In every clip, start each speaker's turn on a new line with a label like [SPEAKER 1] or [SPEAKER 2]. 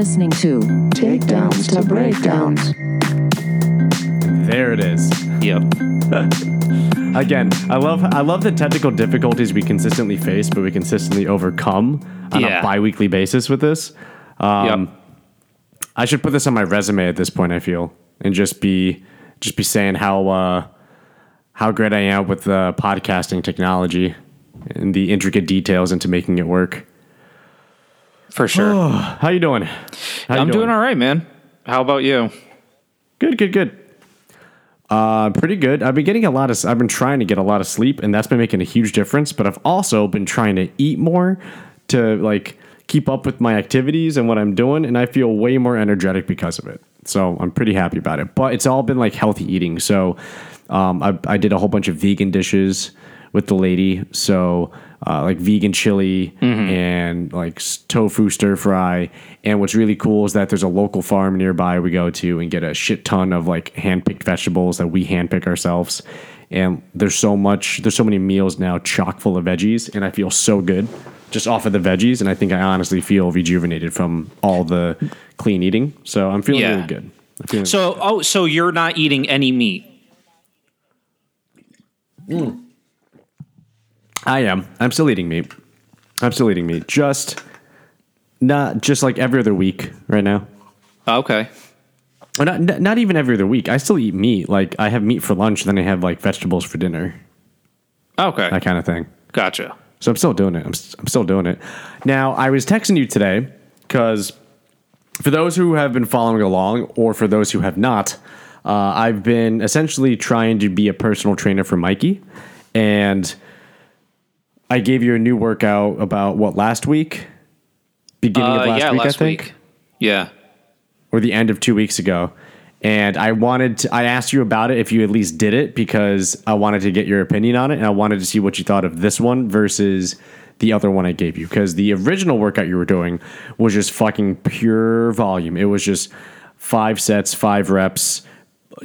[SPEAKER 1] You are listening to
[SPEAKER 2] Takedowns to breakdowns.
[SPEAKER 3] There it is.
[SPEAKER 4] Yep.
[SPEAKER 3] Again, I love I love the technical difficulties we consistently face, but we consistently overcome on
[SPEAKER 4] Yeah.
[SPEAKER 3] a bi-weekly basis with this. Um,
[SPEAKER 4] yep.
[SPEAKER 3] I should put this on my resume at this point. I feel and just be just be saying how uh, how great I am with the podcasting technology and the intricate details into making it work.
[SPEAKER 4] For sure.
[SPEAKER 3] How you doing? How you
[SPEAKER 4] I'm doing all right, man. How about you?
[SPEAKER 3] Good, good, good. Uh, pretty good. I've been getting a lot of. I've been trying to get a lot of sleep, and that's been making a huge difference. But I've also been trying to eat more to like keep up with my activities and what I'm doing, and I feel way more energetic because of it. So I'm pretty happy about it. But it's all been like healthy eating. So um, I, I did a whole bunch of vegan dishes with the lady. So uh, like vegan chili and like tofu stir fry. And what's really cool is that there's a local farm nearby we go to and get a shit ton of like hand picked vegetables that we hand pick ourselves. And there's so much, there's so many meals now chock full of veggies, and I feel so good just off of the veggies. And I think I honestly feel rejuvenated from all the clean eating. So I'm feeling
[SPEAKER 4] Yeah.
[SPEAKER 3] really good. Feeling
[SPEAKER 4] So, oh, so you're not eating any meat?
[SPEAKER 3] I am. I'm still eating meat. I'm still eating meat. Just not just like every other week right now.
[SPEAKER 4] Okay.
[SPEAKER 3] Or not not not even every other week. I still eat meat. Like I have meat for lunch, then I have like vegetables for dinner.
[SPEAKER 4] Okay.
[SPEAKER 3] That kind of thing.
[SPEAKER 4] Gotcha.
[SPEAKER 3] So I'm still doing it. I'm, I'm still doing it. Now, I was texting you today because for those who have been following along, or for those who have not, uh, I've been essentially trying to be a personal trainer for Mikey. And I gave you a new workout about what, last week? Beginning
[SPEAKER 4] Uh,
[SPEAKER 3] of last
[SPEAKER 4] yeah,
[SPEAKER 3] week,
[SPEAKER 4] last
[SPEAKER 3] I think
[SPEAKER 4] week. Yeah.
[SPEAKER 3] or the end of two weeks ago. And I wanted to, I asked you about it if you at least did it because I wanted to get your opinion on it and I wanted to see what you thought of this one versus the other one I gave you. Because the original workout you were doing was just fucking pure volume. It was just five sets, five reps,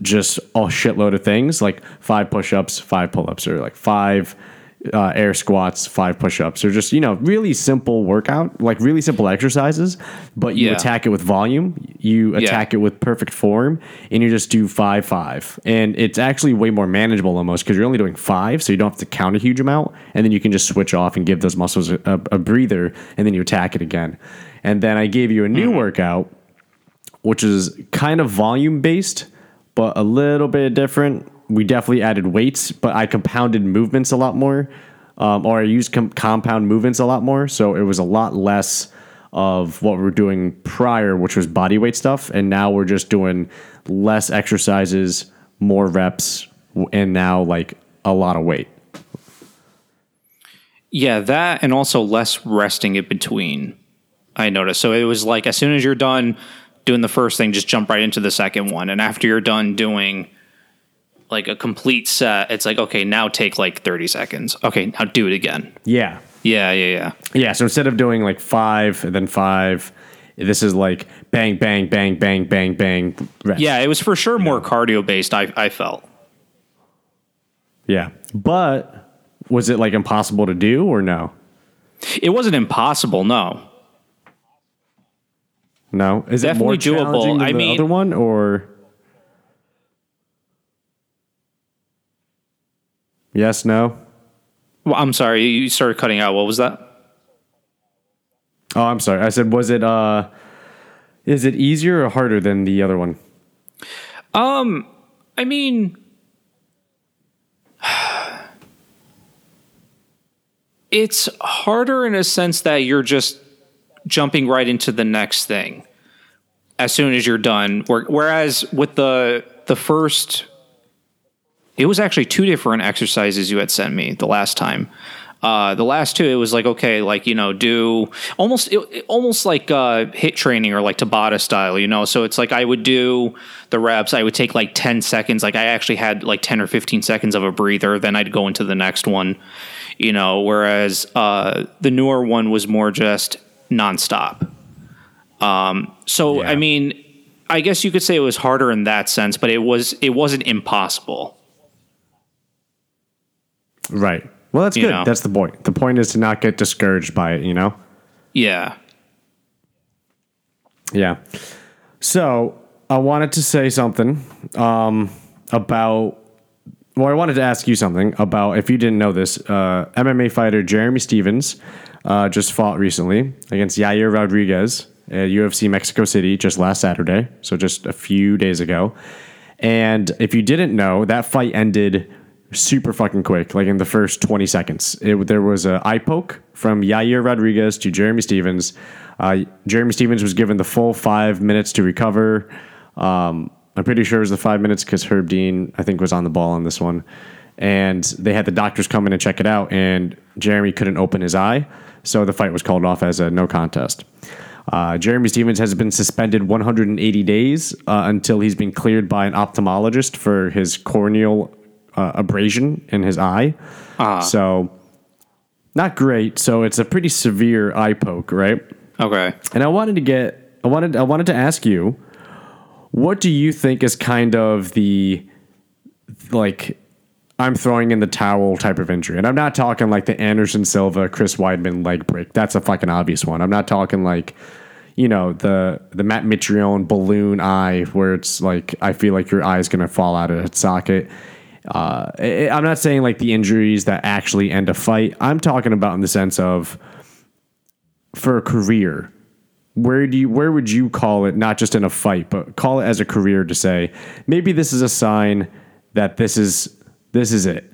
[SPEAKER 3] just a shitload of things like five push ups, five pull ups, or like five uh, air squats, five push ups, or just, you know, really simple workout, like really simple exercises, but you
[SPEAKER 4] Yeah.
[SPEAKER 3] attack it with volume, you attack it with perfect form, and you just do five, five. And it's actually way more manageable almost because you're only doing five, so you don't have to count a huge amount, and then you can just switch off and give those muscles a, a, a breather, and then you attack it again. And then I gave you a new workout which is kind of volume based, but a little bit different. We definitely added weights, but I compounded movements a lot more, um, or I used com- compound movements a lot more. So it was a lot less of what we were doing prior, which was body weight stuff. And now we're just doing less exercises, more reps, and now like a lot of weight.
[SPEAKER 4] Yeah, that and also less resting in between. I noticed. So it was like as soon as you're done doing the first thing, just jump right into the second one. And after you're done doing like a complete set, it's like, okay, now take like 30 seconds. Okay, now do it again.
[SPEAKER 3] Yeah.
[SPEAKER 4] Yeah, yeah, yeah.
[SPEAKER 3] Yeah, so instead of doing like five and then five, this is like bang, bang, bang, bang, bang, bang. Rest.
[SPEAKER 4] Yeah, it was for sure more cardio based, I, I felt.
[SPEAKER 3] Yeah. But was it like impossible to do or no?
[SPEAKER 4] It wasn't impossible, no.
[SPEAKER 3] No. Is it more
[SPEAKER 4] Definitely doable.
[SPEAKER 3] than
[SPEAKER 4] I
[SPEAKER 3] the
[SPEAKER 4] mean-
[SPEAKER 3] other one or Yes, no.
[SPEAKER 4] Well, I'm sorry, you started cutting out. What was that?
[SPEAKER 3] Oh, I'm sorry. I said was it uh is it easier or harder than the other one?
[SPEAKER 4] Um, I mean, it's harder in a sense that you're just jumping right into the next thing as soon as you're done. Whereas with the the first, it was actually two different exercises you had sent me the last time. Uh, the last two, it was like okay, like you know, do almost it, it- almost like uh, HIIT training or like Tabata style, you know. So it's like I would do the reps, I would take like ten seconds, like I actually had like ten or fifteen seconds of a breather, then I'd go into the next one, you know. Whereas uh, the newer one was more just nonstop. Um, so
[SPEAKER 3] Yeah.
[SPEAKER 4] I mean, I guess you could say it was harder in that sense, but it was it wasn't impossible.
[SPEAKER 3] Right. Well, that's good.
[SPEAKER 4] know.
[SPEAKER 3] That's the point. The point is to not get discouraged by it, you know?
[SPEAKER 4] Yeah.
[SPEAKER 3] Yeah. So I wanted to say something um, about. Well, I wanted to ask you something about if you didn't know this. Uh, MMA fighter Jeremy Stephens uh, just fought recently against Yair Rodriguez at UFC Mexico City just last Saturday, so just a few days ago. And if you didn't know, that fight ended super fucking quick, like in the first 20 seconds. It, there was a eye poke from Yair Rodriguez to Jeremy Stephens. Uh, Jeremy Stephens was given the full five minutes to recover. Um, I'm pretty sure it was the five minutes because Herb Dean, I think, was on the ball on this one. And they had the doctors come in and check it out, and Jeremy couldn't open his eye. So the fight was called off as a no contest. Uh, Jeremy Stephens has been suspended 180 days uh, until he's been cleared by an ophthalmologist for his corneal uh, abrasion in his eye. So, not great. So it's a pretty severe eye poke, right?
[SPEAKER 4] Okay.
[SPEAKER 3] And I wanted to get, I wanted, I wanted to ask you, what do you think is kind of the, like, I'm throwing in the towel type of injury, and I'm not talking like the Anderson Silva, Chris Weidman leg break. That's a fucking obvious one. I'm not talking like, you know, the the Matt Mitrione balloon eye, where it's like I feel like your eye is gonna fall out of its socket. Uh, I'm not saying like the injuries that actually end a fight. I'm talking about in the sense of for a career. Where do you where would you call it not just in a fight, but call it as a career to say maybe this is a sign that this is this is it.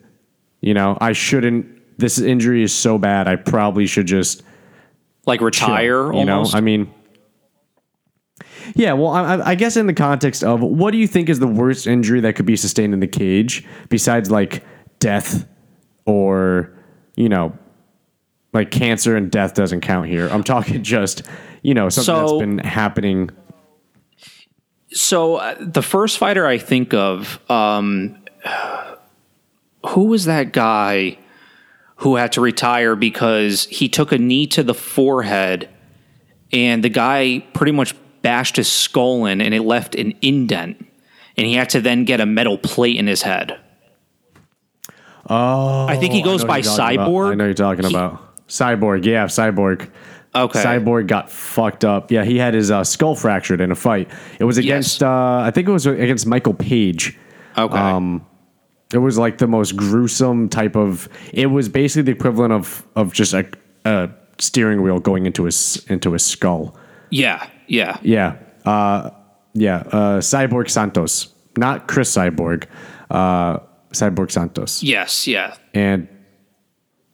[SPEAKER 3] You know, I shouldn't this injury is so bad I probably should just
[SPEAKER 4] Like
[SPEAKER 3] chill,
[SPEAKER 4] retire
[SPEAKER 3] you know. I mean yeah, well, I, I- guess in the context of what do you think is the worst injury that could be sustained in the cage besides like death or, you know, like cancer and death doesn't count here. I'm talking just, you know, something
[SPEAKER 4] So-
[SPEAKER 3] that's been happening.
[SPEAKER 4] So uh, the first fighter I think of, um, who was that guy who had to retire because he took a knee to the forehead, and the guy pretty much bashed his skull in, and it left an indent, and he had to then get a metal plate in his head.
[SPEAKER 3] Oh,
[SPEAKER 4] I think he goes by
[SPEAKER 3] what about.
[SPEAKER 4] Cyborg.
[SPEAKER 3] I know you're talking
[SPEAKER 4] He-
[SPEAKER 3] about Cyborg. Yeah, Cyborg.
[SPEAKER 4] Okay.
[SPEAKER 3] Cyborg got fucked up. Yeah, he had his uh, skull fractured in a fight. It was against,
[SPEAKER 4] Yes.
[SPEAKER 3] uh, I think it was against Michael Page.
[SPEAKER 4] Okay.
[SPEAKER 3] Um, it was like the most gruesome type of. It was basically the equivalent of of just a, a steering wheel going into his into his skull.
[SPEAKER 4] yeah. Yeah.
[SPEAKER 3] Yeah, uh, yeah. Uh, Cyborg Santos, not Cris Cyborg. Uh, Cyborg Santos.
[SPEAKER 4] Yes. Yeah.
[SPEAKER 3] and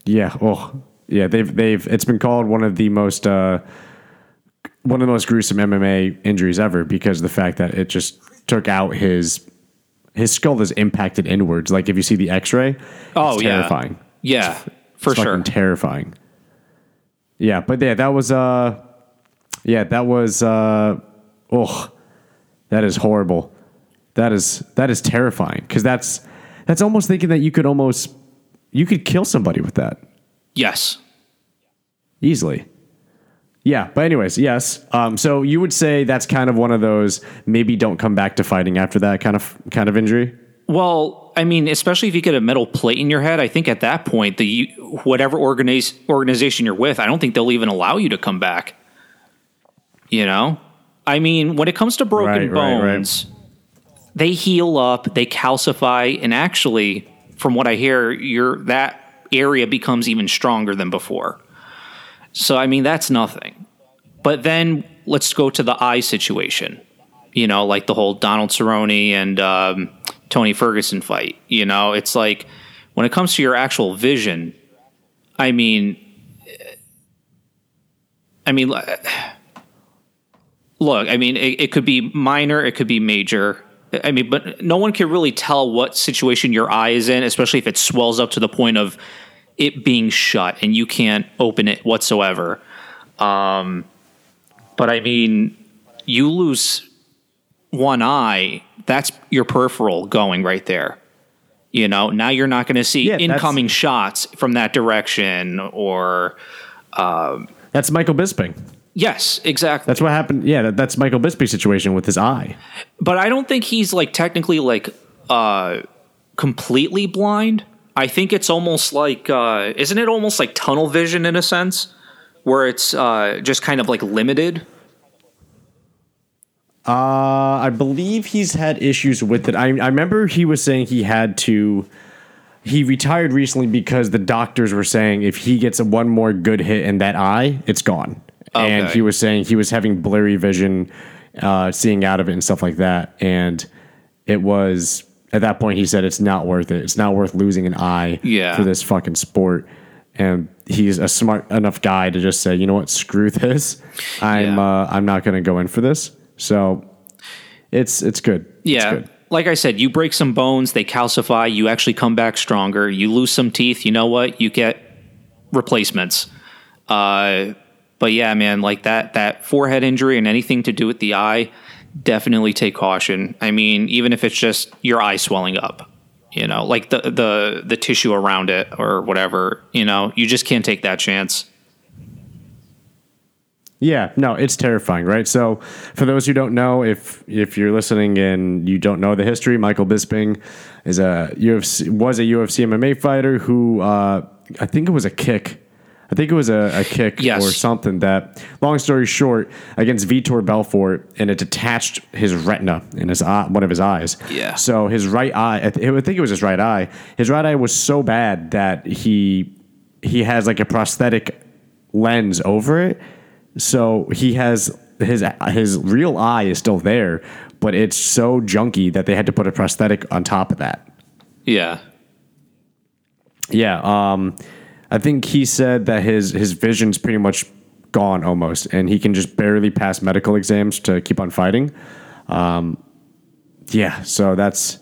[SPEAKER 3] yeah, oh yeah, they've they've it's been called one of the most uh, one of the most gruesome MMA injuries ever because of the fact that it just took out his his skull is impacted inwards. Like if you see the X-ray,
[SPEAKER 4] Oh,
[SPEAKER 3] it's
[SPEAKER 4] yeah.
[SPEAKER 3] terrifying.
[SPEAKER 4] Yeah. For
[SPEAKER 3] It's
[SPEAKER 4] sure.
[SPEAKER 3] terrifying. Yeah, but yeah, that was uh, yeah, that was uh, oh, that is horrible. That is that is terrifying because that's that's almost thinking that you could almost you could kill somebody with that
[SPEAKER 4] yes.
[SPEAKER 3] easily. Yeah, but anyways, yes. Um, so you would say that's kind of one of those maybe don't come back to fighting after that kind of kind of injury.
[SPEAKER 4] Well, I mean, especially if you get a metal plate in your head, I think at that point, the whatever organize, organization you're with, I don't think they'll even allow you to come back. You know, I mean, when it comes to broken
[SPEAKER 3] Right, right, right.
[SPEAKER 4] bones, they heal up, they calcify, and actually, from what I hear, your that area becomes even stronger than before. So, I mean, that's nothing. But then let's go to the eye situation. You know, like the whole Donald Cerrone and um, Tony Ferguson fight. You know, it's like when it comes to your actual vision. I mean, I mean, look. I mean, it, it could be minor, it could be major. I mean, but no one can really tell what situation your eye is in, especially if it swells up to the point of it being shut and you can't open it whatsoever. Um, but I mean, you lose one eye, that's your peripheral going right there. You know, now you're not going to see
[SPEAKER 3] Yeah,
[SPEAKER 4] incoming shots from that direction or
[SPEAKER 3] That's Michael Bisping.
[SPEAKER 4] Yes, exactly.
[SPEAKER 3] That's what happened. Yeah, that, that's Michael Bisping's situation with his eye.
[SPEAKER 4] but I don't think he's like technically like uh completely blind. I think it's almost like uh isn't it almost like tunnel vision in a sense where it's uh just kind of like limited?
[SPEAKER 3] Uh, I believe he's had issues with it. I, I remember he was saying he had to. He retired recently because the doctors were saying if he gets a one more good hit in that eye, it's gone. And he was saying he was having blurry vision, uh, seeing out of it and stuff like that. And it was at that point he said it's not worth it. It's not worth losing an eye
[SPEAKER 4] Yeah.
[SPEAKER 3] for this fucking sport. And he's a smart enough guy to just say, you know what, screw this. I'm
[SPEAKER 4] Yeah.
[SPEAKER 3] uh, I'm not going to go in for this. So it's it's good. It's
[SPEAKER 4] Yeah.
[SPEAKER 3] good.
[SPEAKER 4] Like I said, you break some bones, they calcify, you actually come back stronger. You lose some teeth, you know what? You get replacements. Uh, but yeah, man, like that that forehead injury and anything to do with the eye, definitely take caution. I mean, even if it's just your eye swelling up, you know, like the the the tissue around it or whatever, you know, you just can't take that chance.
[SPEAKER 3] Yeah, no, it's terrifying, right? So, for those who don't know, if if you're listening and you don't know the history, Michael Bisping is a UFC was a UFC MMA fighter who uh, I think it was a kick. I think it was a, a kick
[SPEAKER 4] Yes.
[SPEAKER 3] or something that, long story short, against Vitor Belfort, and it detached his retina in his eye, one of his eyes.
[SPEAKER 4] Yeah.
[SPEAKER 3] So his right eye, I, th- I think it was his right eye. His right eye was so bad that he he has like a prosthetic lens over it. So he has his his real eye is still there, but it's so junky that they had to put a prosthetic on top of that.
[SPEAKER 4] Yeah.
[SPEAKER 3] Yeah, um, I think he said that his his vision's pretty much gone almost, and he can just barely pass medical exams to keep on fighting. Um, yeah, so that's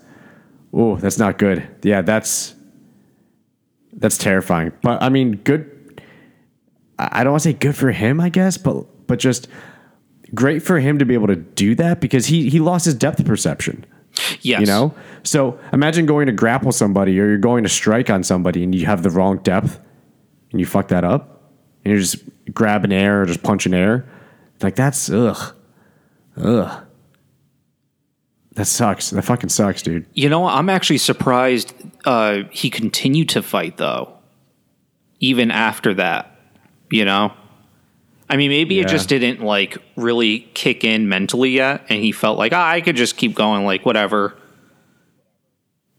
[SPEAKER 3] oh, that's not good. Yeah, that's that's terrifying. But I mean, good. I don't want to say good for him, I guess, but but just great for him to be able to do that because he he lost his depth perception.
[SPEAKER 4] Yes.
[SPEAKER 3] You know? So imagine going to grapple somebody or you're going to strike on somebody and you have the wrong depth and you fuck that up and you're just grabbing air or just punching air. Like that's ugh. Ugh. That sucks. That fucking sucks, dude.
[SPEAKER 4] You know, I'm actually surprised uh, he continued to fight though, even after that. You know, I mean, maybe
[SPEAKER 3] Yeah.
[SPEAKER 4] it just didn't like really kick in mentally yet, and he felt like ah, I could just keep going, like whatever.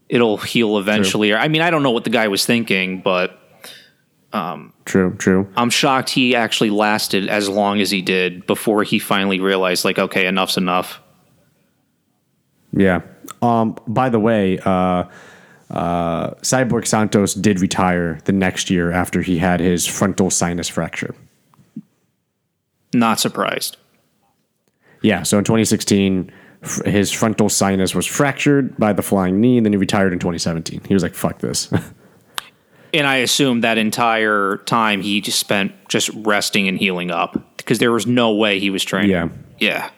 [SPEAKER 4] It'll heal eventually. Or I mean, I don't know what the guy was thinking, but
[SPEAKER 3] True, true.
[SPEAKER 4] I'm shocked he actually lasted as long as he did before he finally realized, like, okay, enough's enough.
[SPEAKER 3] Yeah. Um, by the way, uh, uh, Cyborg Santos did retire the next year after he had his frontal sinus fracture.
[SPEAKER 4] Not surprised.
[SPEAKER 3] Yeah, so in 2016, f- his frontal sinus was fractured by the flying knee, and then he retired in 2017. He was like, "Fuck this."
[SPEAKER 4] And I assume that entire time he just spent just resting and healing up because there was no way he was training.
[SPEAKER 3] yeah.
[SPEAKER 4] Yeah.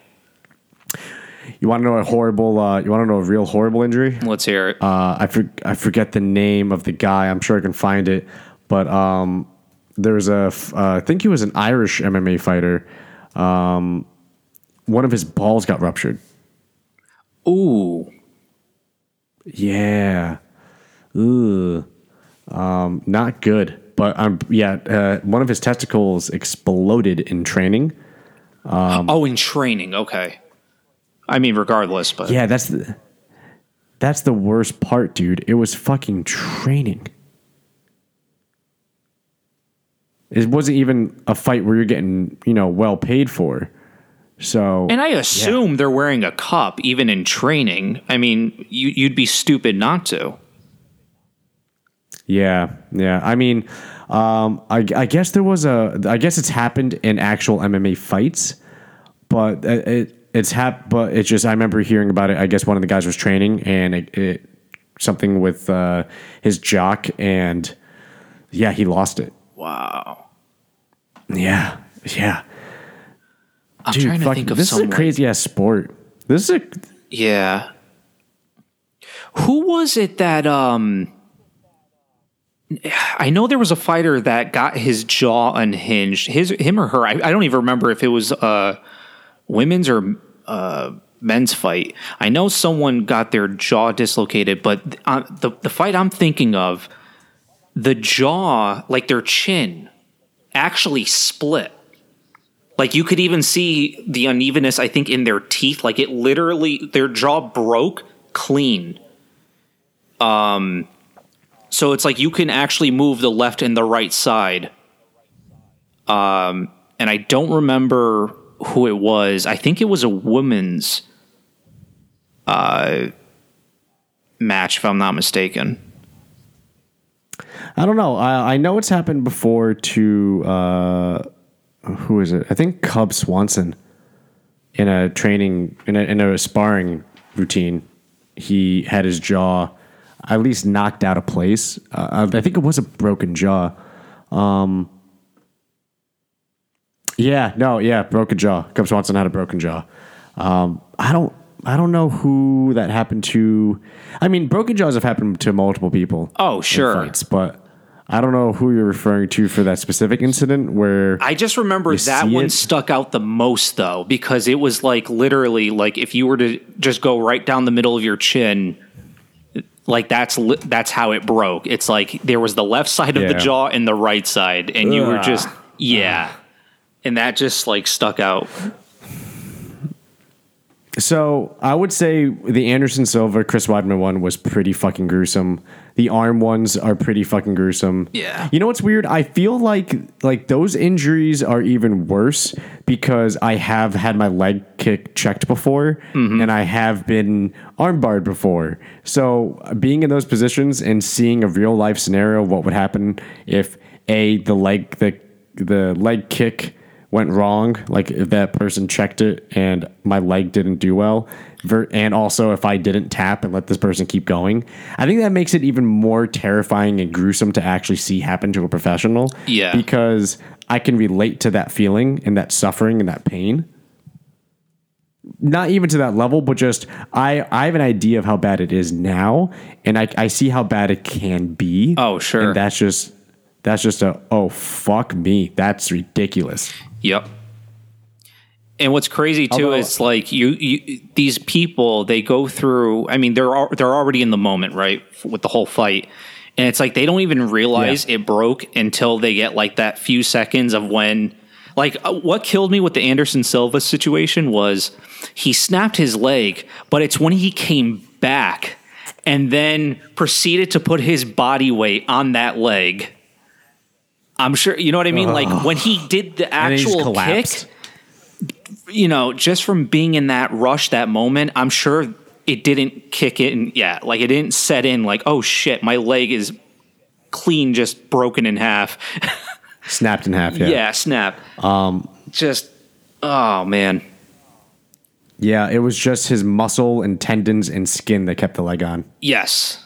[SPEAKER 3] You want to know a horrible? Uh, you want to know a real horrible injury?
[SPEAKER 4] Let's hear it.
[SPEAKER 3] Uh, I for, I forget the name of the guy. I'm sure I can find it, but um, was a. f- Uh, I think he was an Irish MMA fighter. Um, one of his balls got ruptured.
[SPEAKER 4] Ooh.
[SPEAKER 3] Yeah. Ugh. Um, not good. But um, yeah, uh, one of his testicles exploded in training.
[SPEAKER 4] oh, in training. Okay. I mean, regardless, but
[SPEAKER 3] Yeah, that's the that's the worst part, dude. It was fucking training. It wasn't even a fight where you're getting, you know, well paid for. So
[SPEAKER 4] And I assume they're wearing a cup even in training. I mean, you, you'd be stupid not to.
[SPEAKER 3] Yeah, yeah. I mean, um, I, I guess there was a. I guess it's happened in actual MMA fights, but it, it it's hap. But it's just I remember hearing about it. I guess one of the guys was training, and it, it something with uh, his jock, and yeah, he lost it.
[SPEAKER 4] Wow.
[SPEAKER 3] Yeah, yeah.
[SPEAKER 4] I'm
[SPEAKER 3] Dude,
[SPEAKER 4] trying to
[SPEAKER 3] fuck,
[SPEAKER 4] think of
[SPEAKER 3] this
[SPEAKER 4] someone.
[SPEAKER 3] is a crazy ass sport. This is a
[SPEAKER 4] Yeah. Who was it that um I know there was a fighter that got his jaw unhinged. His him or her. I, I don't even remember if it was uh women's or uh men's fight. I know someone got their jaw dislocated, but uh, the the fight I'm thinking of the jaw, like their chin, actually split. Like you could even see the unevenness, I think, in their teeth. Like it literally, their jaw broke clean. Um, so it's like you can actually move the left and the right side. Um, and I don't remember who it was. I think it was a woman's uh, match, if I'm not mistaken.
[SPEAKER 3] I don't know. I, I know it's happened before to uh, who is it? I think Cub Swanson in a training in a, in a sparring routine. He had his jaw at least knocked out of place. Uh, I think it was a broken jaw. Um, yeah, no, yeah, broken jaw. Cub Swanson had a broken jaw. Um, I don't, I don't know who that happened to. I mean, broken jaws have happened to multiple people.
[SPEAKER 4] Oh, sure.
[SPEAKER 3] fights, but I don't know who you're referring to for that specific incident where.
[SPEAKER 4] I just remember that one
[SPEAKER 3] it?
[SPEAKER 4] stuck out the most though, because it was like literally like if you were to just go right down the middle of your chin, like that's li- that's how it broke. It's like there was the left side of the jaw and the right side, and you were just yeah, and that just like stuck out.
[SPEAKER 3] So I would say the Anderson Silva Chris Weidman one was pretty fucking gruesome. The arm ones are pretty fucking gruesome.
[SPEAKER 4] Yeah.
[SPEAKER 3] You know what's weird? I feel like like those injuries are even worse because I have had my leg kick checked before mm-hmm. and I have been armbarred before. So being in those positions and seeing a real life scenario, what would happen if a the leg the the leg kick went wrong, like if that person checked it and my leg didn't do well, ver- and also if I didn't tap and let this person keep going, I think that makes it even more terrifying and gruesome to actually see happen to a professional.
[SPEAKER 4] Yeah.
[SPEAKER 3] Because I can relate to that feeling and that suffering and that pain. Not even to that level, but just I, I have an idea of how bad it is now, and I, I see how bad it can be.
[SPEAKER 4] Oh, sure.
[SPEAKER 3] And that's just that's just a oh fuck me. That's ridiculous.
[SPEAKER 4] Yep. And what's crazy too
[SPEAKER 3] Although-
[SPEAKER 4] is like you, you these people they go through. I mean, they're al- they're already in the moment, right, with the whole fight, and it's like they don't even realize
[SPEAKER 3] Yeah.
[SPEAKER 4] it broke until they get like that few seconds of when. Like uh, what killed me with the Anderson Silva situation was he snapped his leg, but it's when he came back and then proceeded to put his body weight on that leg. I'm sure you know what I mean. Like when he did the
[SPEAKER 3] And then he just
[SPEAKER 4] actual kick, you know, just from being in that rush, that moment, I'm sure it didn't kick in. Yeah, like it didn't set in. Like, oh shit, my leg is clean, just broken in half.
[SPEAKER 3] Snapped in half. Yeah.
[SPEAKER 4] yeah. snap. Um, just oh man,
[SPEAKER 3] Yeah, it was just his muscle and tendons and skin that kept the leg on.
[SPEAKER 4] yes.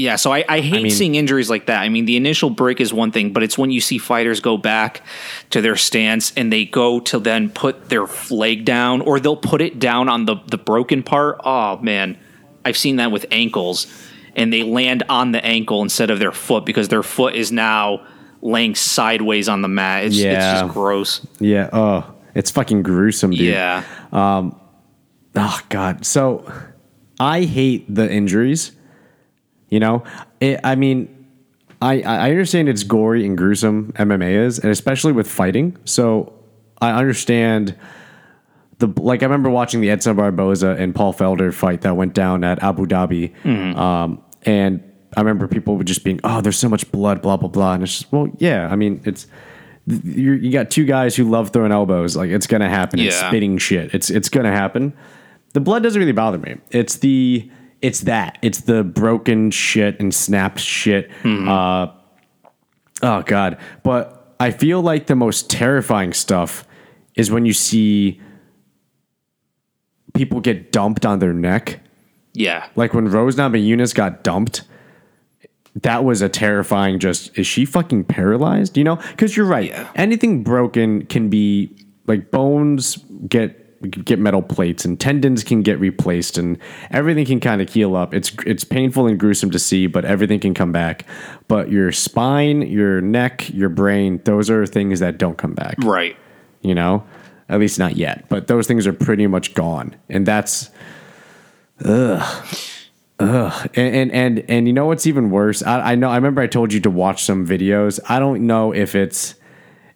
[SPEAKER 4] Yeah, so I, I hate
[SPEAKER 3] mean-
[SPEAKER 4] seeing injuries like that. I mean, the initial break is one thing, but it's when you see fighters go back to their stance and they go to then put their leg down or they'll put it down on the, the broken part. Oh, man. I've seen that with ankles and they land on the ankle instead of their foot because their foot is now laying sideways on the mat. It's, it's just gross.
[SPEAKER 3] Yeah. Oh, it's fucking gruesome, dude.
[SPEAKER 4] Yeah.
[SPEAKER 3] Oh God. So I hate the injuries. You know, it, I mean, I I understand it's gory and gruesome. MMA is, and especially with fighting. So I understand the like. I remember watching the Edson Barboza and Paul Felder fight that went down at Abu Dhabi, um, and I remember people were just being, "Oh, there's so much blood," blah blah blah, and it's just, well, yeah. I mean, it's you you got two guys who love throwing elbows. Like it's gonna happen. It's spitting shit. It's it's gonna happen. The blood doesn't really bother me. It's the it's that. It's the broken shit and snapped shit. Uh, oh god. But I feel like the most terrifying stuff is when you see people get dumped on their neck.
[SPEAKER 4] Yeah.
[SPEAKER 3] Like when Rose Namajunas got dumped, that was a terrifying. Just is she fucking paralyzed? You know, because you're right.
[SPEAKER 4] Yeah.
[SPEAKER 3] Anything broken can be like bones get get metal plates and tendons can get replaced and everything can kind of heal up. It's it's painful and gruesome to see, but everything can come back. But your spine, your neck, your brain, those are things that don't come back
[SPEAKER 4] Right.
[SPEAKER 3] you know at least not yet but those things are pretty much gone and that's ugh ugh and and and, and you know what's even worse I, I know i remember i told you to watch some videos i don't know if it's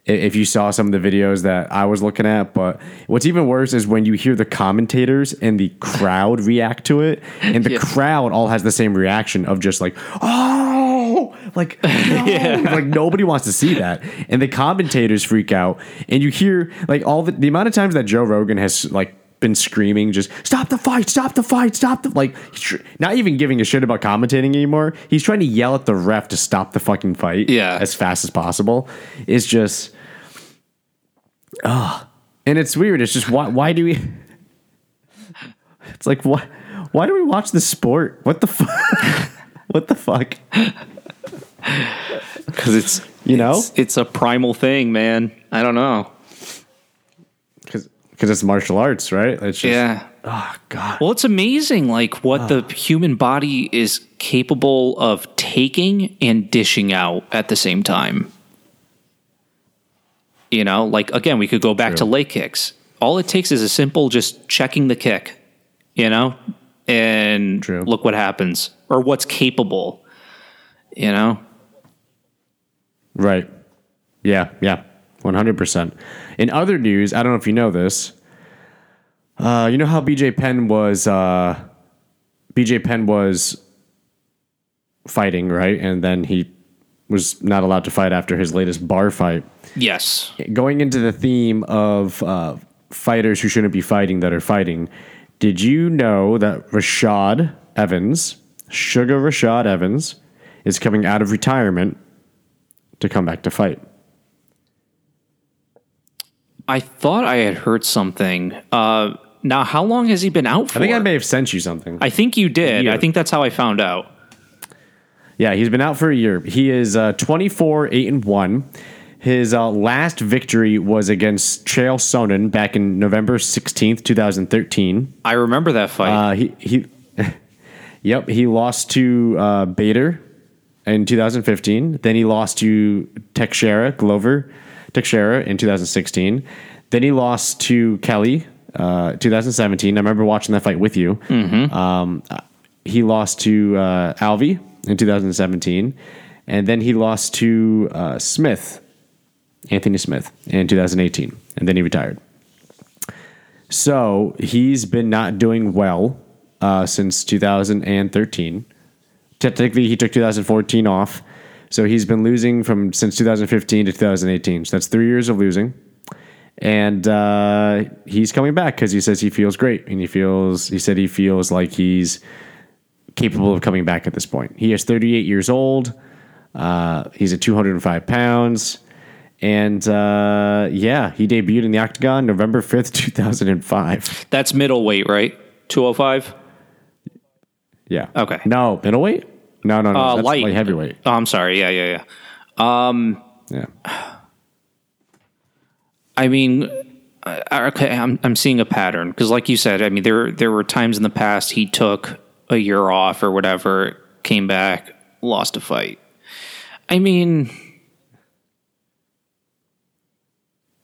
[SPEAKER 3] if you saw some of the videos that I was looking at. But what's even worse is when you hear the commentators and the crowd react to it, and the
[SPEAKER 4] Yeah.
[SPEAKER 3] crowd all has the same reaction of just like, oh, like, no. like nobody wants to see that, and the commentators freak out, and you hear like all the the amount of times that Joe Rogan has like been screaming just stop the fight stop the fight stop the like not even giving a shit about commentating anymore he's trying to yell at the ref to stop the fucking fight
[SPEAKER 4] Yeah.
[SPEAKER 3] as fast as possible it's just ah and it's weird it's just why why do we it's like why why do we watch the sport what the fuck what the fuck
[SPEAKER 4] because it's
[SPEAKER 3] You know?
[SPEAKER 4] it's, it's a primal thing, man. I don't know.
[SPEAKER 3] Because because it's martial arts right it's just
[SPEAKER 4] Yeah.
[SPEAKER 3] oh god
[SPEAKER 4] Well, it's amazing, like what the ah. human body is capable of taking and dishing out at the same time. You know, like again, we could go back to
[SPEAKER 3] True.
[SPEAKER 4] leg kicks. All it takes is a simple just checking the kick, you know, and
[SPEAKER 3] True.
[SPEAKER 4] look what happens or what's capable. You know,
[SPEAKER 3] Right. Yeah, yeah. 100%. In other news, I don't know if you know this. Uh, you know how BJ Penn was uh, BJ Penn was fighting, right? And then he was not allowed to fight after his latest bar fight.
[SPEAKER 4] yes,
[SPEAKER 3] Going into the theme of uh, fighters who shouldn't be fighting that are fighting, did you know that Rashad Evans, Sugar Rashad Evans, is coming out of retirement to come back to fight?
[SPEAKER 4] I thought I had heard something. Uh, now, how long has he been out for?
[SPEAKER 3] I think I may have sent you something.
[SPEAKER 4] I think you did. I think that's how I found out.
[SPEAKER 3] yeah, he's been out for a year. He is uh, 24, 8 and 1. His uh, last victory was against Chael Sonnen back in November 16th, 2013.
[SPEAKER 4] I remember that fight.
[SPEAKER 3] Uh, he, he Yep, he lost to uh, Bader in 2015. Then he lost to Teixeira, Glover Teixeira in 2016. Then he lost to Kelly, uh, 2017. I remember watching that fight with you. Um, he lost to uh, Alvey in 2017. And then he lost to uh, Smith, Anthony Smith, in 2018. And then he retired. So he's been not doing well uh, since 2013. Technically, he took 2014 off. So he's been losing from since 2015 to 2018. So that's three years of losing. And uh, he's coming back because he says he feels great. And he feels, he said he feels like he's capable of coming back at this point. He is 38 years old. Uh, he's at 205 pounds. And uh, yeah, he debuted in the Octagon November 5th, 2005.
[SPEAKER 4] That's middleweight, right? 205?
[SPEAKER 3] Yeah.
[SPEAKER 4] Okay.
[SPEAKER 3] No, middleweight? No, no, no.
[SPEAKER 4] Uh,
[SPEAKER 3] that's
[SPEAKER 4] light.
[SPEAKER 3] light heavyweight.
[SPEAKER 4] Oh, I'm sorry. Yeah, yeah, yeah.
[SPEAKER 3] Yeah.
[SPEAKER 4] I mean, uh, okay, I'm I'm seeing a pattern because, like you said, I mean, there there were times in the past he took a year off or whatever, came back, lost a fight. I mean,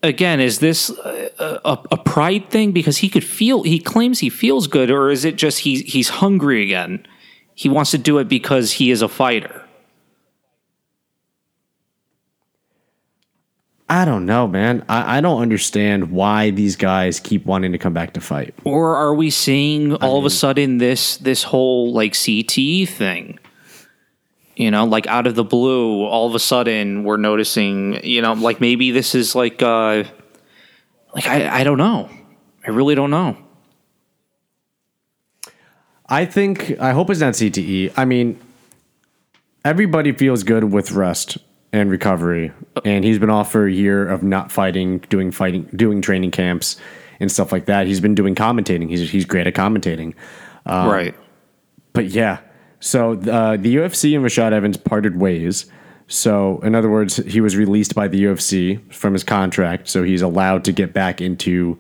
[SPEAKER 4] again, is this a, a, a pride thing because he could feel? He claims he feels good, or is it just he's he's hungry again? He wants to do it because he is a fighter.
[SPEAKER 3] I don't know, man. I, I don't understand why these guys keep wanting to come back to fight.
[SPEAKER 4] Or are we seeing all of a sudden this this whole like CTE thing? You know, like out of the blue, all of a sudden we're noticing, you know, like maybe this is like uh like I, I don't know. I really don't know.
[SPEAKER 3] I think, I hope it's not CTE. I mean, everybody feels good with rest and recovery. And he's been off for a year of not fighting, doing fighting, doing training camps and stuff like that. He's been doing commentating. He's, he's great at commentating.
[SPEAKER 4] right.
[SPEAKER 3] But yeah, so uh, the UFC and Rashad Evans parted ways. So, in other words, he was released by the UFC from his contract, so he's allowed to get back into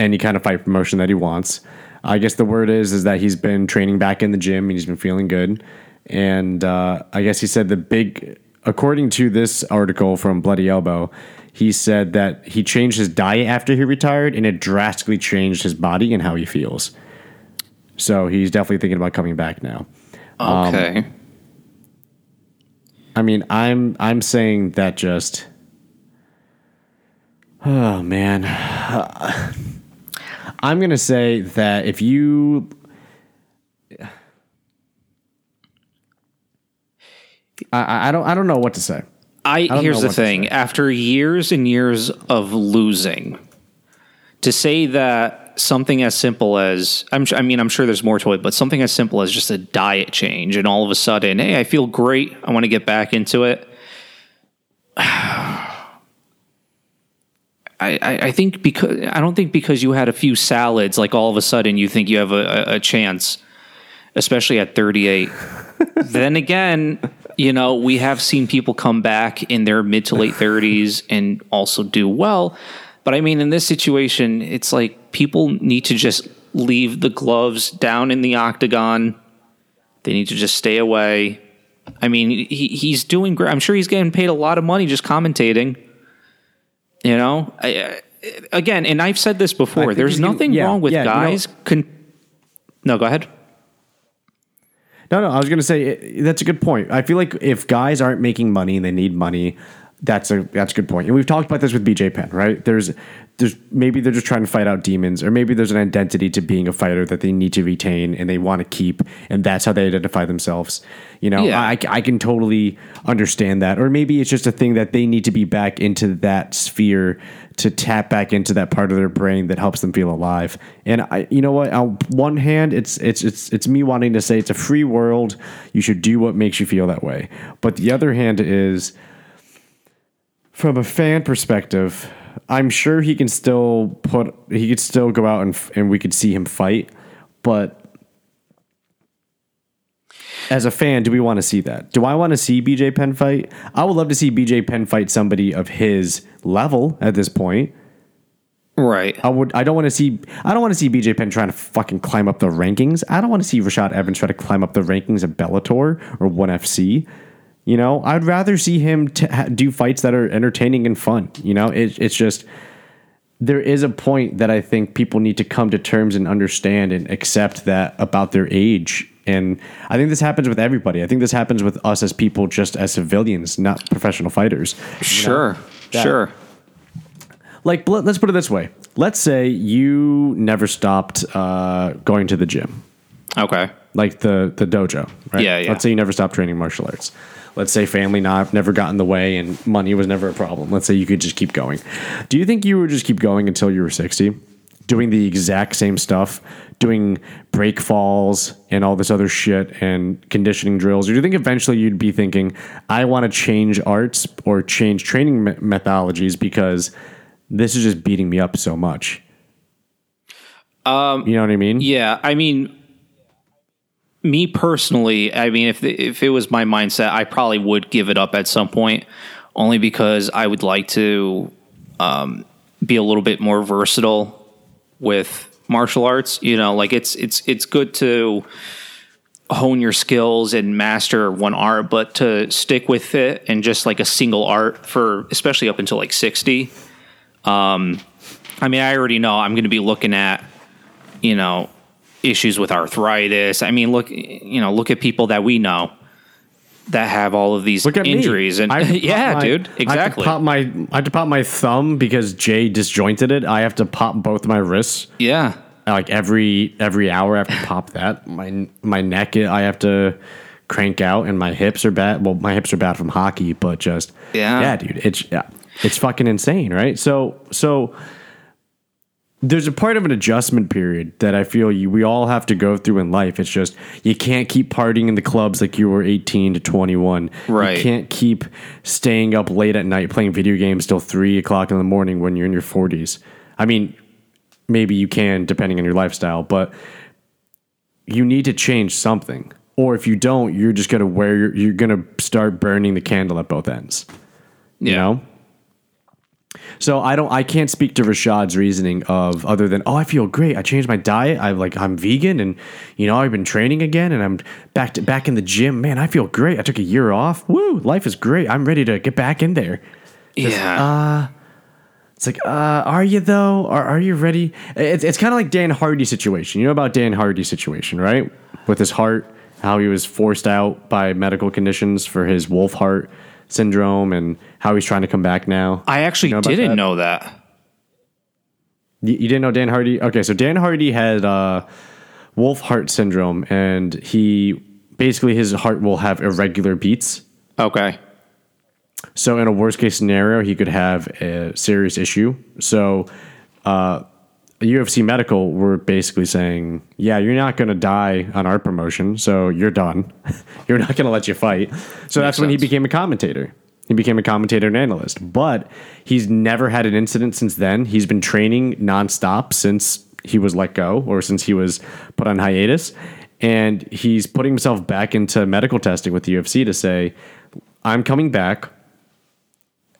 [SPEAKER 3] any kind of fight promotion that he wants. I guess the word is is that he's been training back in the gym and he's been feeling good. And uh, I guess he said the big, according to this article from Bloody Elbow, he said that he changed his diet after he retired and it drastically changed his body and how he feels. So he's definitely thinking about coming back now.
[SPEAKER 4] Okay.
[SPEAKER 3] I mean, I'm I'm saying that just Oh man, I'm gonna say that if you, I, I don't, I don't know what to say.
[SPEAKER 4] I,
[SPEAKER 3] don't
[SPEAKER 4] here's the thing. After years and years of losing, to say that something as simple as I'm, I mean, I'm sure there's more to it, but something as simple as just a diet change, and all of a sudden, hey, I feel great. I want to get back into it. I, I, think because I don't think because you had a few salads, like all of a sudden you think you have a, a, a chance, especially at 38. then again, you know, we have seen people come back in their mid to late 30s and also do well. But I mean, in this situation, it's like people need to just leave the gloves down in the octagon. They need to just stay away. I mean, he, he's doing great. I'm sure he's getting paid a lot of money just commentating. You know, I, I, again, and I've said this before. There's nothing
[SPEAKER 3] yeah,
[SPEAKER 4] wrong with
[SPEAKER 3] yeah, you know-
[SPEAKER 4] guys. con- no, go ahead.
[SPEAKER 3] No, no, I was gonna say eh, that's a good point. I feel like if guys aren't making money and they need money, that's a that's a good point. And we've talked about this with BJ Penn, right? There's there's maybe they're just trying to fight out demons, or maybe there's an identity to being a fighter that they need to retain and they want to keep, and that's how they identify themselves. You know,
[SPEAKER 4] Yeah.
[SPEAKER 3] I, I can totally understand that, or maybe it's just a thing that they need to be back into that sphere to tap back into that part of their brain that helps them feel alive. And I, you know what? On one hand, it's it's it's it's me wanting to say it's a free world. You should do what makes you feel that way. But the other hand is from a fan perspective, I'm sure he can still put he could still go out and and we could see him fight, but as a fan, do we want to see that? Do I want to see BJ Penn fight? I would love to see BJ Penn fight somebody of his level at this point.
[SPEAKER 4] Right.
[SPEAKER 3] I would. I don't want to see. I don't want to see BJ Penn trying to fucking climb up the rankings. I don't want to see Rashad Evans try to climb up the rankings of Bellator or ONE FC. You know, I'd rather see him t- do fights that are entertaining and fun. You know, it, it's just there is a point that I think people need to come to terms and understand and accept that about their age. And I think this happens with everybody. I think this happens with us as people, just as civilians, not professional fighters.
[SPEAKER 4] Sure.
[SPEAKER 3] that-
[SPEAKER 4] Sure.
[SPEAKER 3] like let- let's put it this way let's say you never stopped uh, going to the gym
[SPEAKER 4] Okay.
[SPEAKER 3] like the the dojo right
[SPEAKER 4] Yeah, yeah.
[SPEAKER 3] let's say you never stopped training martial arts let's say family not never got in the way and money was never a problem let's say you could just keep going do you think you would just keep going until you were 60 doing the exact same stuff doing break falls and all this other shit and conditioning drills or do you think eventually you'd be thinking i want to change arts or change training me- methodologies because this is just beating me up so much um you know what i mean?
[SPEAKER 4] Yeah, I mean, me personally, I mean, if the, if it was my mindset, I probably would give it up at some point, only because I would like to um, be a little bit more versatile with martial arts. You know, like it's it's it's good to hone your skills and master one art, but to stick with it and just like a single art for especially up until like sixty. Um, I mean, I already know I'm going to be looking at you know issues with arthritis. I mean, look, you know, look at people that we know that have all of these
[SPEAKER 3] Look at me.
[SPEAKER 4] injuries, and
[SPEAKER 3] I have
[SPEAKER 4] yeah,
[SPEAKER 3] my-
[SPEAKER 4] dude,
[SPEAKER 3] I
[SPEAKER 4] exactly.
[SPEAKER 3] pop my I have to pop my thumb because Jay disjointed it. I have to pop both my wrists
[SPEAKER 4] yeah,
[SPEAKER 3] like every every hour. I have to pop that. My my neck I have to crank out, and my hips are bad. Well, my hips are bad from hockey, but just
[SPEAKER 4] Yeah.
[SPEAKER 3] yeah, dude. It's yeah, it's fucking insane, right? So so. There's a part of an adjustment period that I feel you we all have to go through in life. It's just you can't keep partying in the clubs like you were 18 to 21.
[SPEAKER 4] Right.
[SPEAKER 3] You can't keep staying up late at night playing video games till three o'clock in the morning when you're in your 40s. I mean, maybe you can depending on your lifestyle, but you need to change something. Or if you don't, you're just gonna wear your, you're gonna start burning the candle at both ends. You
[SPEAKER 4] yeah.
[SPEAKER 3] know? So I don't I can't speak to Rashad's reasoning of other than oh I feel great. I changed my diet. I like I'm vegan and you know I've been training again and I'm back to back in the gym. Man I feel great. I took a year off. Woo life is great. I'm ready to get back in there.
[SPEAKER 4] Yeah.
[SPEAKER 3] it's like uh are you though? Are, are you ready? It's, it's kind of like Dan Hardy situation. You know about Dan Hardy situation right? With his heart how he was forced out by medical conditions for his wolf heart syndrome and how he's trying to come back now
[SPEAKER 4] I actually
[SPEAKER 3] You know
[SPEAKER 4] didn't
[SPEAKER 3] that?
[SPEAKER 4] know that.
[SPEAKER 3] You, you didn't know Dan Hardy? Okay, so Dan Hardy had uh, Wolf Heart syndrome, and he basically his heart will have irregular beats.
[SPEAKER 4] Okay.
[SPEAKER 3] So in a worst case scenario, he could have a serious issue. So uh, UFC medical were basically saying, "Yeah, you're not going to die on our promotion, so you're done. you're not going to let you fight." So that's when he became a commentator. He became a commentator and analyst, but he's never had an incident since then. He's been training nonstop since he was let go or since he was put on hiatus, and he's putting himself back into medical testing with the UFC to say, "I'm coming back."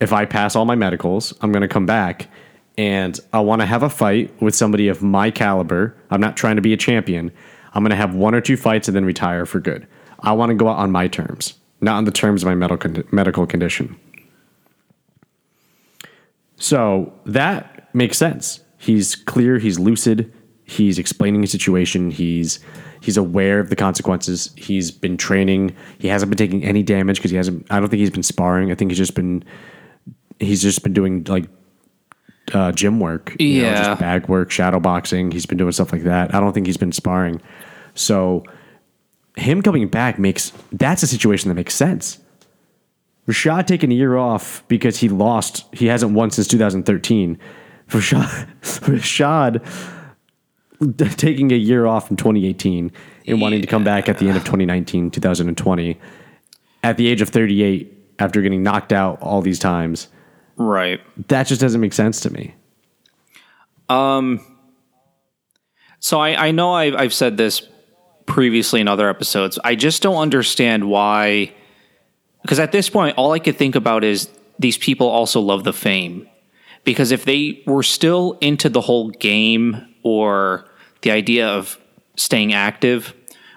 [SPEAKER 3] if I pass all my medicals, I'm going to come back and I want to have a fight with somebody of my caliber. I'm not trying to be a champion. I'm going to have one or two fights and then retire for good. I want to go out on my terms, not on the terms of my medical medical condition. So that makes sense. He's clear, he's lucid, he's explaining his situation, he's he's aware of the consequences. He's been training. He hasn't been taking any damage because he hasn't I don't think he's been sparring. I think he's just been he's just been doing like uh, gym work, you know,
[SPEAKER 4] Yeah.
[SPEAKER 3] just bag work, shadow boxing. He's been doing stuff like that. I don't think he's been sparring. So him coming back makes that's a situation that makes sense. Rashad taking a year off because he lost. He hasn't won since 2013. Rashad, Rashad taking a year off from 2018 and wanting to come back at the end of 2019, 2020, at the age of 38 after getting knocked out all these times.
[SPEAKER 4] Right.
[SPEAKER 3] That just doesn't make sense to me.
[SPEAKER 4] Um, so I, I know I've, I've said this previously in other episodes. I just don't understand why. Because at this point, all I could think about is these people also love the fame. Because if they were still into the whole game or the idea of staying active,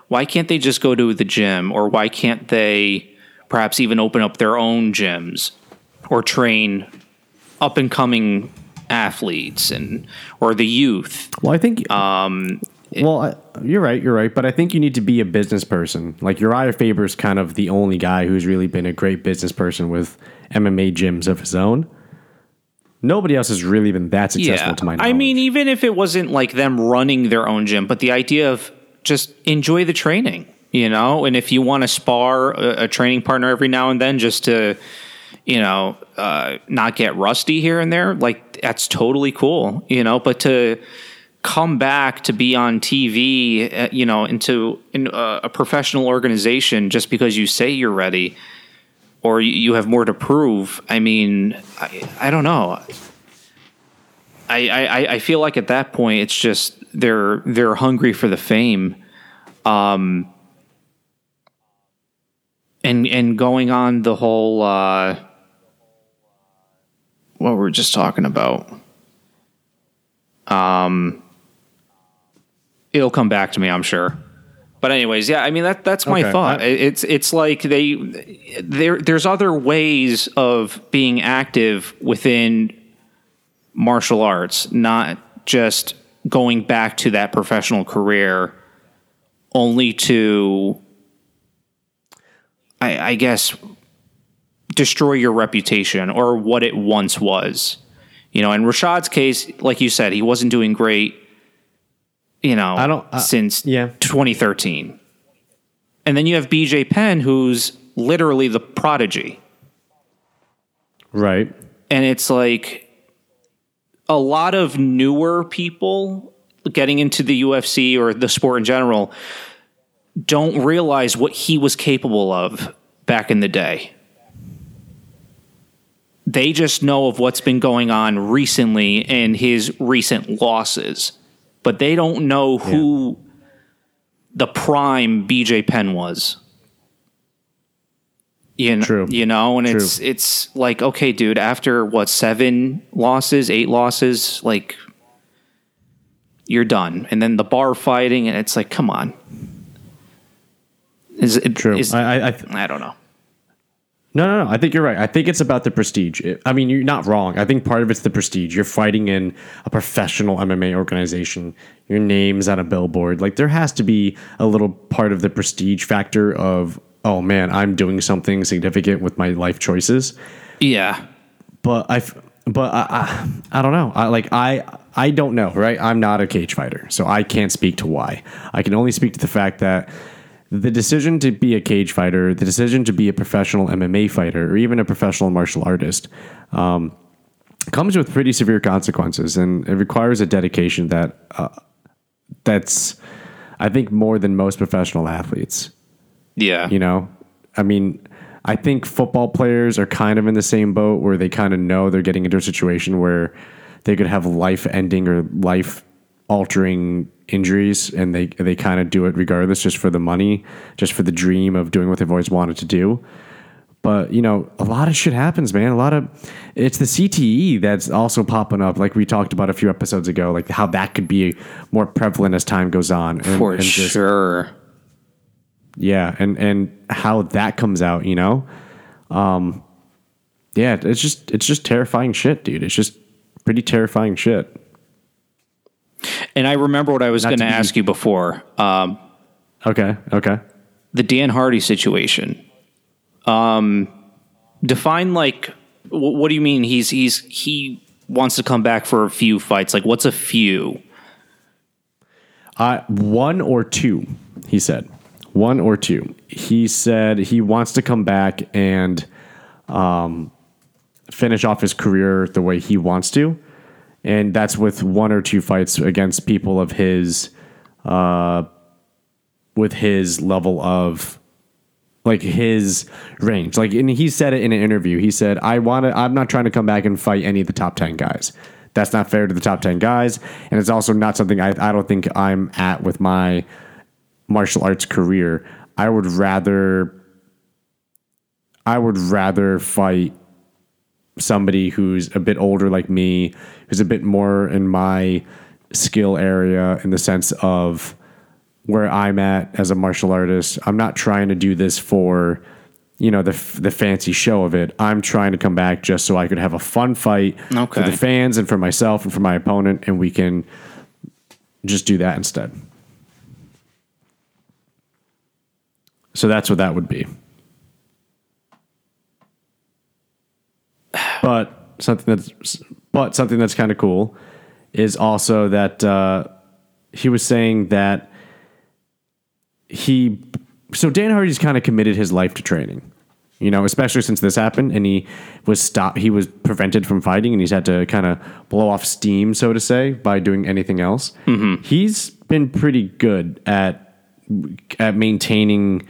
[SPEAKER 4] why can't they just go to the gym? Or why can't they perhaps even open up their own gyms or train up and coming athletes and or the youth?
[SPEAKER 3] Well, I think. Um, well, I, you're right. You're right. But I think you need to be a business person. Like Uriah Faber's kind of the only guy who's really been a great business person with MMA gyms of his own. Nobody else has really been that successful to my knowledge.
[SPEAKER 4] I mean, even if it wasn't like them running their own gym, but the idea of just enjoy the training, you know, and if you want to spar a, a training partner every now and then just to, you know, uh, not get rusty here and there, like that's totally cool, you know, but to come back to be on TV, uh, you know, into in a, a professional organization just because you say you're ready or you- you have more to prove. I mean, I, I don't know. I, I, I feel like at that point it's just they're they're hungry for the fame, um, and and going on the whole uh, what we we're just talking about. Um, it'll come back to me, I'm sure. But anyways, yeah, I mean that that's my
[SPEAKER 3] Okay.
[SPEAKER 4] thought.
[SPEAKER 3] I-
[SPEAKER 4] it's it's like they there there's other ways of being active within martial arts, not just going back to that professional career only to I, I guess destroy your reputation or what it once was. You know, in Rashad's case, like you said, he wasn't doing great, you know,
[SPEAKER 3] I don't- I-
[SPEAKER 4] since
[SPEAKER 3] yeah.
[SPEAKER 4] 2013. And then you have BJ Penn, who's literally the prodigy.
[SPEAKER 3] right.
[SPEAKER 4] And it's like a lot of newer people getting into the UFC or the sport in general don't realize what he was capable of back in the day. They just know of what's been going on recently and his recent losses, but they don't know who the prime BJ Penn was. You know,
[SPEAKER 3] True.
[SPEAKER 4] you know, and
[SPEAKER 3] True.
[SPEAKER 4] it's it's like okay, dude. After what seven losses, eight losses, like you're done. And then the bar fighting, and it's like, come on. Is it
[SPEAKER 3] True.
[SPEAKER 4] Is,
[SPEAKER 3] I, I, I
[SPEAKER 4] don't know.
[SPEAKER 3] No, no, no. I think you're right. I think it's about the prestige. I mean, you're not wrong. I think part of it's the prestige. You're fighting in a professional MMA organization. Your name's on a billboard. Like there has to be a little part of the prestige factor of, oh man, I'm doing something significant with my life choices.
[SPEAKER 4] Yeah,
[SPEAKER 3] But I, but I, I, I don't know. I like I, I don't know, right? I'm not a cage fighter, so I can't speak to why. I can only speak to the fact that the decision to be a cage fighter, the decision to be a professional MMA fighter, or even a professional martial artist, um, comes with pretty severe consequences, and it requires a dedication that uh, that's, I think, more than most professional athletes.
[SPEAKER 4] Yeah.
[SPEAKER 3] You know, I mean, I think football players are kind of in the same boat where they kind of know they're getting into a situation where they could have life ending or life altering injuries and they they kind of do it regardless just for the money, just for the dream of doing what they've always wanted to do. But you know, a lot of shit happens, man. A lot of it's the CTE that's also popping up, like we talked about a few episodes ago, like how that could be more prevalent as time goes on. And,
[SPEAKER 4] For
[SPEAKER 3] and just-
[SPEAKER 4] sure.
[SPEAKER 3] yeah, and and how that comes out, you know, um, yeah, it's just it's just terrifying shit, dude. It's just pretty terrifying shit.
[SPEAKER 4] And I remember what I was going
[SPEAKER 3] to
[SPEAKER 4] ask you before. Um,
[SPEAKER 3] Okay, okay.
[SPEAKER 4] the Dan Hardy situation. Um, define like wh- what do you mean? He's he's he wants to come back for a few fights. Like what's a few?
[SPEAKER 3] Uh, one or two, he said. One or two. He said he wants to come back and um, finish off his career the way he wants to. And that's with one or two fights against people of his, uh, with his level of, like his range. Like, and he said it in an interview. He said, I want to, I'm not trying to come back and fight any of the top 10 guys. That's not fair to the top 10 guys. And it's also not something I, I don't think I'm at with my martial arts career. I would rather, I would rather fight somebody who's a bit older like me, who's a bit more in my skill area in the sense of where I'm at as a martial artist. I'm not trying to do this for you know the the fancy show of it. I'm trying to come back just so I could have a fun fight for the fans and for myself and for my opponent, and we can just do that instead. So that's what that would be. But something that's but something that's kind of cool is also that uh, he was saying that he so Dan Hardy's kind of committed his life to training. You know, especially since this happened and he was stopped he was prevented from fighting and he's had to kind of blow off steam so to say by doing anything else. He's been pretty good at at maintaining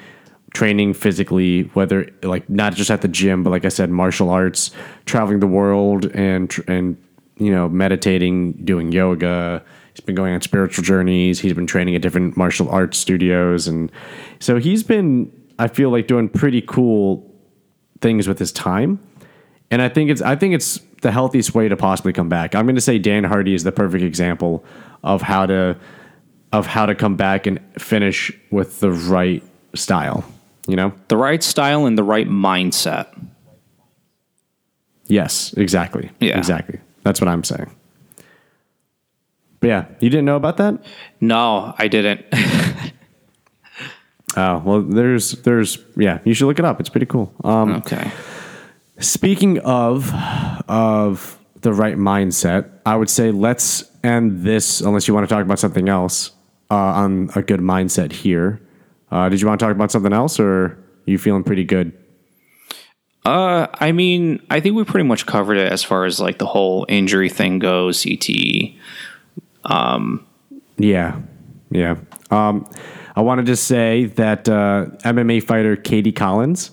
[SPEAKER 3] training physically, whether like not just at the gym, but like I said, martial arts, traveling the world, and and you know meditating, doing yoga. He's been going on spiritual journeys. He's been training at different martial arts studios, and so he's been. I feel like doing pretty cool things with his time, and I think it's. I think it's the healthiest way to possibly come back. I'm going to say Dan Hardy is the perfect example of how to of how to come back and finish with the right style. You know?
[SPEAKER 4] The right style and the right mindset.
[SPEAKER 3] Yes, exactly.
[SPEAKER 4] Yeah.
[SPEAKER 3] Exactly. That's what I'm saying. But yeah, you didn't know about that?
[SPEAKER 4] No, I didn't.
[SPEAKER 3] Oh, well there's there's yeah, you should look it up. It's pretty cool. Um
[SPEAKER 4] okay.
[SPEAKER 3] Speaking of of the right mindset, I would say let's end this unless you want to talk about something else uh, on a good mindset here. Uh, did you want to talk about something else, or are you feeling pretty good?
[SPEAKER 4] Uh, I mean, I think we pretty much covered it as far as like the whole injury thing goes. CTE.
[SPEAKER 3] Yeah, yeah. Um, I wanted to say that uh, MMA fighter Katy Collins.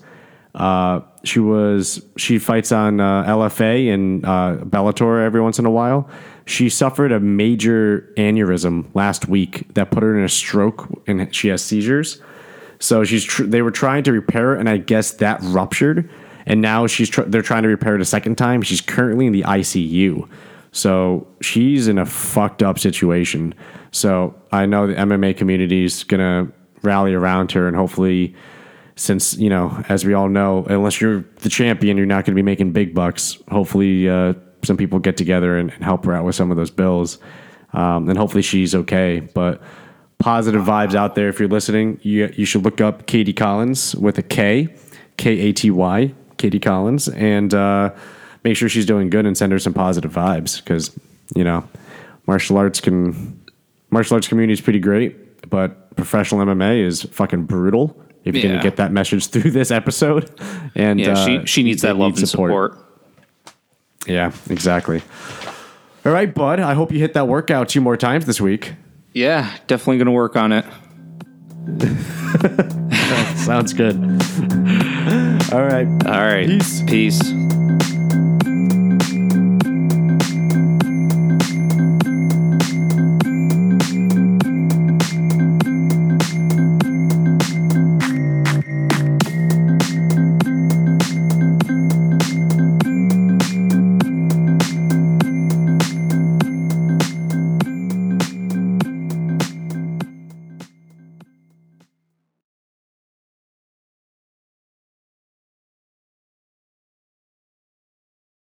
[SPEAKER 3] Uh, she was she fights on uh, LFA and uh, Bellator every once in a while. She suffered a major aneurysm last week that put her in a stroke, and she has seizures. So she's tr- they were trying to repair it, and I guess that ruptured. And now she's tr- they're trying to repair it a second time. She's currently in the ICU. So she's in a fucked up situation. So I know the MMA community is gonna rally around her, and hopefully, since you know, as we all know, unless you're the champion, you're not going to be making big bucks. Hopefully, uh, some people get together and, and help her out with some of those bills, um, and hopefully she's okay. But positive vibes out there. If you're listening, you you should look up Katy Collins with a K, K A T Y, Katy Collins, and uh, make sure she's doing good and send her some positive vibes because you know martial arts can martial arts community is pretty great, but professional MMA is fucking brutal. If you're
[SPEAKER 4] Yeah.
[SPEAKER 3] gonna get that message through this episode, and
[SPEAKER 4] Yeah,
[SPEAKER 3] uh,
[SPEAKER 4] she she needs that love
[SPEAKER 3] need
[SPEAKER 4] and support.
[SPEAKER 3] Yeah, exactly. All right, bud. I hope you hit that workout two more times this week.
[SPEAKER 4] Yeah, definitely going to work on it.
[SPEAKER 3] Sounds good. All right.
[SPEAKER 4] All right.
[SPEAKER 3] Peace.
[SPEAKER 4] Peace.